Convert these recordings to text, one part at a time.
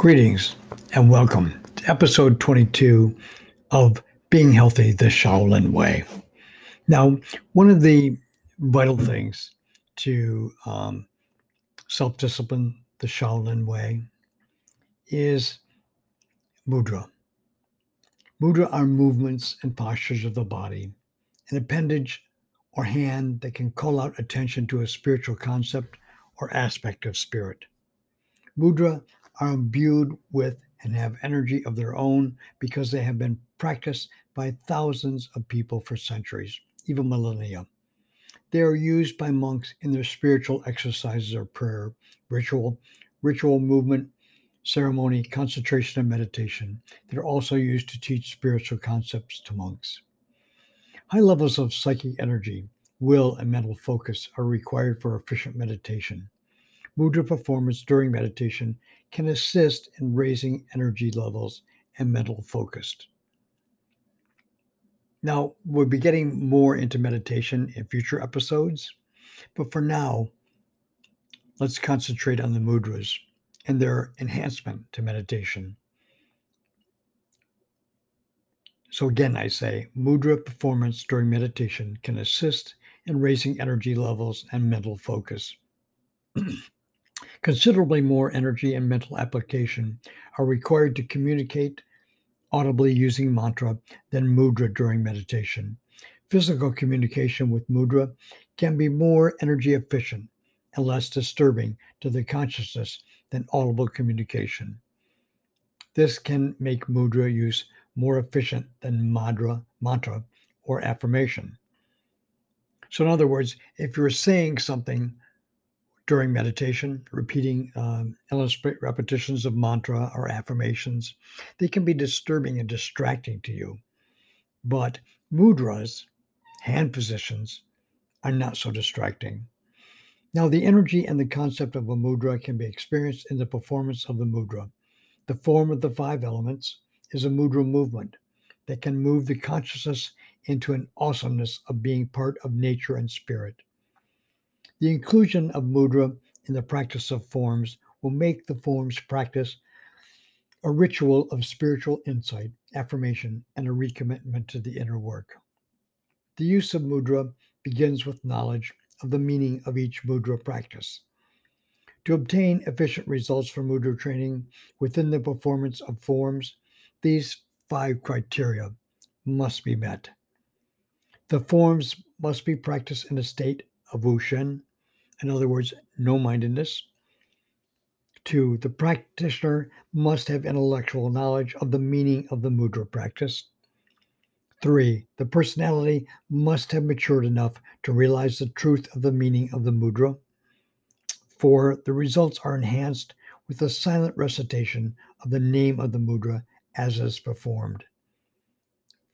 Greetings and welcome to episode 22 of Being Healthy the Shaolin Way. Now, one of the vital things to um, self discipline the Shaolin Way is mudra. Mudra are movements and postures of the body, an appendage or hand that can call out attention to a spiritual concept or aspect of spirit. Mudra are imbued with and have energy of their own because they have been practiced by thousands of people for centuries, even millennia. They are used by monks in their spiritual exercises or prayer, ritual, ritual movement, ceremony, concentration, and meditation. They're also used to teach spiritual concepts to monks. High levels of psychic energy, will, and mental focus are required for efficient meditation. Mudra performance during meditation can assist in raising energy levels and mental focus. Now, we'll be getting more into meditation in future episodes, but for now, let's concentrate on the mudras and their enhancement to meditation. So, again, I say mudra performance during meditation can assist in raising energy levels and mental focus. Considerably more energy and mental application are required to communicate audibly using mantra than mudra during meditation. Physical communication with mudra can be more energy efficient and less disturbing to the consciousness than audible communication. This can make mudra use more efficient than madra, mantra or affirmation. So, in other words, if you're saying something during meditation, repeating um, repetitions of mantra or affirmations. They can be disturbing and distracting to you. But mudras, hand positions, are not so distracting. Now, the energy and the concept of a mudra can be experienced in the performance of the mudra. The form of the five elements is a mudra movement that can move the consciousness into an awesomeness of being part of nature and spirit. The inclusion of mudra in the practice of forms will make the forms practice a ritual of spiritual insight, affirmation, and a recommitment to the inner work. The use of mudra begins with knowledge of the meaning of each mudra practice. To obtain efficient results for mudra training within the performance of forms, these five criteria must be met. The forms must be practiced in a state of wushen, in other words, no mindedness. Two, the practitioner must have intellectual knowledge of the meaning of the mudra practice. Three, the personality must have matured enough to realize the truth of the meaning of the mudra. Four, the results are enhanced with the silent recitation of the name of the mudra as is performed.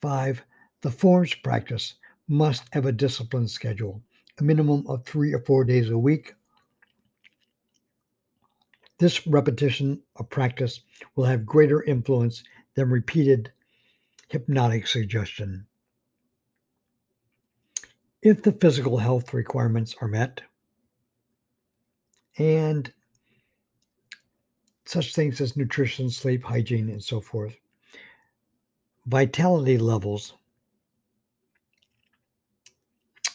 Five, the forms practice must have a disciplined schedule a minimum of three or four days a week. This repetition of practice will have greater influence than repeated hypnotic suggestion. If the physical health requirements are met, and such things as nutrition, sleep, hygiene, and so forth, vitality levels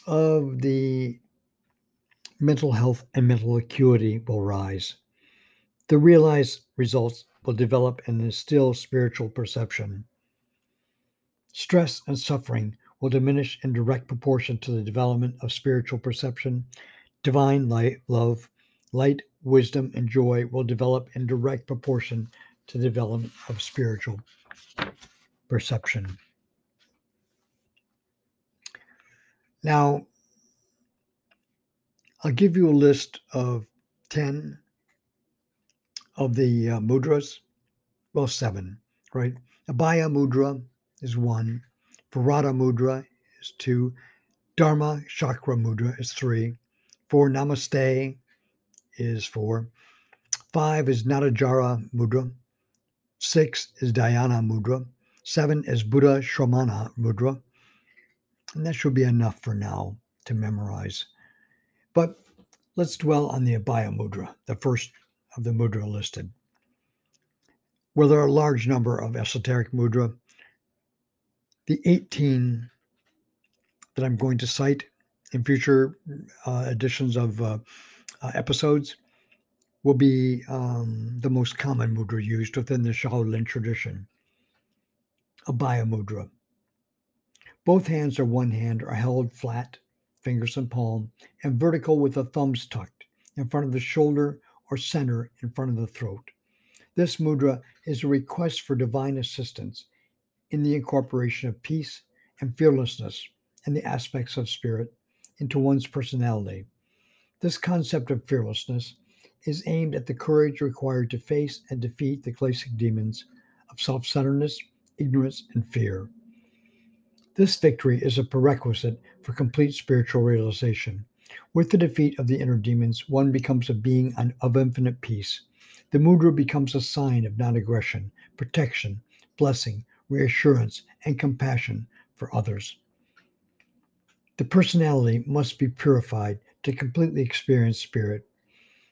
of the mental health and mental acuity will rise. The realized results will develop and instill spiritual perception. Stress and suffering will diminish in direct proportion to the development of spiritual perception. Divine light, love, light, wisdom, and joy will develop in direct proportion to the development of spiritual perception. Now, I'll give you a list of 10 of the uh, mudras. Well, seven, right? Abhaya mudra is one. Varada mudra is two. Dharma chakra mudra is three. Four, namaste is four. Five is Nadajara mudra. Six is Dhyana mudra. Seven is Buddha Shramana mudra. And that should be enough for now to memorize. But let's dwell on the Abhaya Mudra, the first of the mudra listed. Well, there are a large number of esoteric mudra. The 18 that I'm going to cite in future uh, editions of uh, uh, episodes will be um, the most common mudra used within the Shaolin tradition. Abhaya mudra. Both hands or one hand are held flat, fingers and palm, and vertical with the thumbs tucked in front of the shoulder or center in front of the throat. This mudra is a request for divine assistance in the incorporation of peace and fearlessness and the aspects of spirit into one's personality. This concept of fearlessness is aimed at the courage required to face and defeat the classic demons of self centeredness, ignorance, and fear. This victory is a prerequisite for complete spiritual realization. With the defeat of the inner demons, one becomes a being of infinite peace. The mudra becomes a sign of non aggression, protection, blessing, reassurance, and compassion for others. The personality must be purified to completely experience spirit.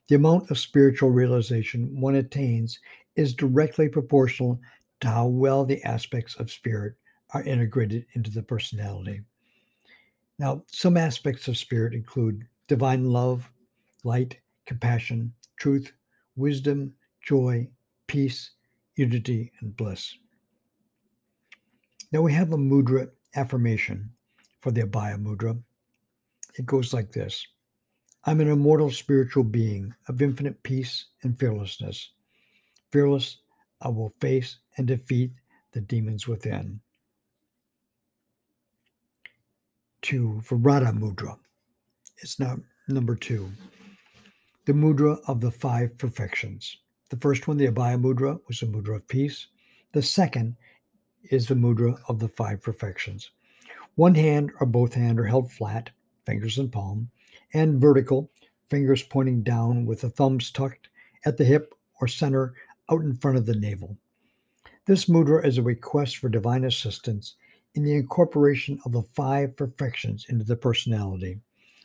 The amount of spiritual realization one attains is directly proportional to how well the aspects of spirit are integrated into the personality. Now, some aspects of spirit include divine love, light, compassion, truth, wisdom, joy, peace, unity, and bliss. Now we have a mudra affirmation for the Abhaya mudra. It goes like this I'm an immortal spiritual being of infinite peace and fearlessness. Fearless, I will face and defeat the demons within. Two, Varada Mudra. It's now number two. The mudra of the five perfections. The first one, the Abhaya Mudra, was the mudra of peace. The second is the mudra of the five perfections. One hand or both hand are held flat, fingers and palm and vertical, fingers pointing down with the thumbs tucked at the hip or center out in front of the navel. This mudra is a request for divine assistance in the incorporation of the five perfections into the personality.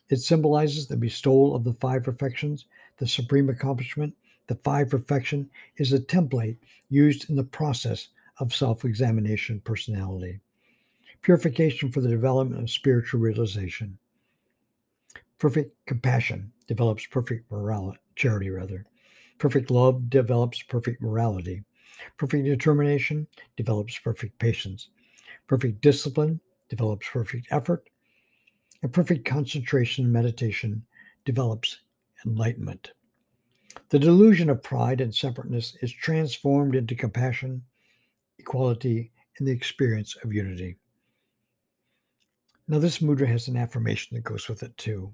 It symbolizes the bestowal of the five perfections, the supreme accomplishment. The five perfection is a template used in the process of self examination personality. Purification for the development of spiritual realization. Perfect compassion develops perfect morality, charity rather. Perfect love develops perfect morality. Perfect determination develops perfect patience. Perfect discipline develops perfect effort. And perfect concentration and meditation develops enlightenment. The delusion of pride and separateness is transformed into compassion, equality, and the experience of unity. Now, this mudra has an affirmation that goes with it too.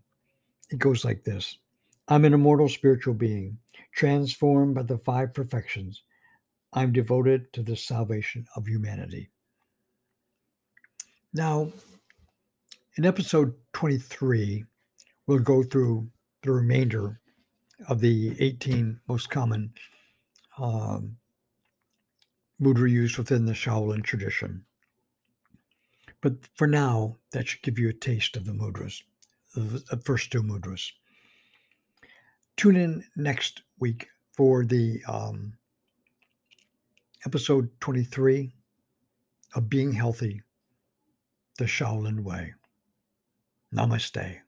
It goes like this I'm an immortal spiritual being, transformed by the five perfections. I'm devoted to the salvation of humanity. Now, in episode 23, we'll go through the remainder of the 18 most common um, mudra used within the Shaolin tradition. But for now, that should give you a taste of the mudras the first two mudras. Tune in next week for the um, episode 23 of Being Healthy, the Shaolin Way. Namaste.